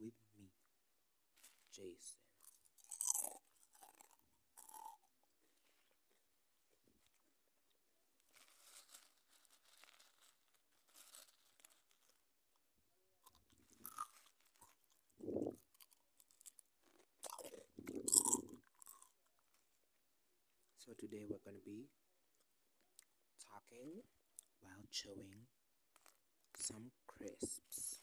Jayson. So today we're going to be talking while chewing some crisps.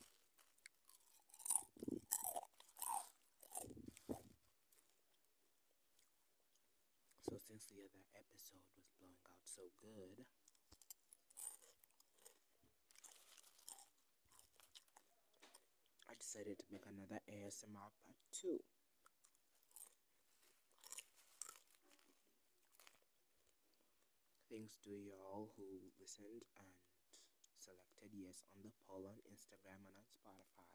Since the other episode was blowing out so good, I decided to make another ASMR part 2. Thanks to y'all who listened and selected yes on the poll on Instagram and on Spotify.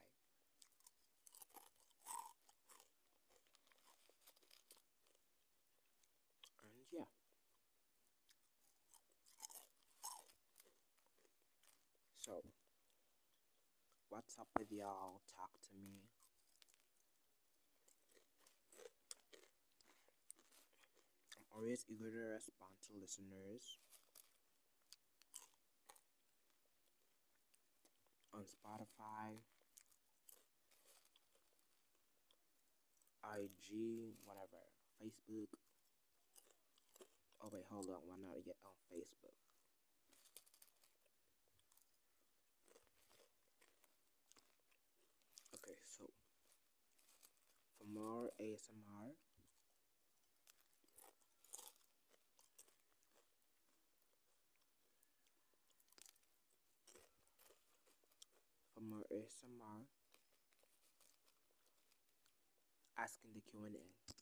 And yeah. So, what's up with y'all? Talk to me. I'm always eager to respond to listeners. On Spotify, IG, whatever, Facebook. Oh wait, hold on, we're not yet on Facebook. Okay, so for more ASMR, for more ASMR, asking the Q&A.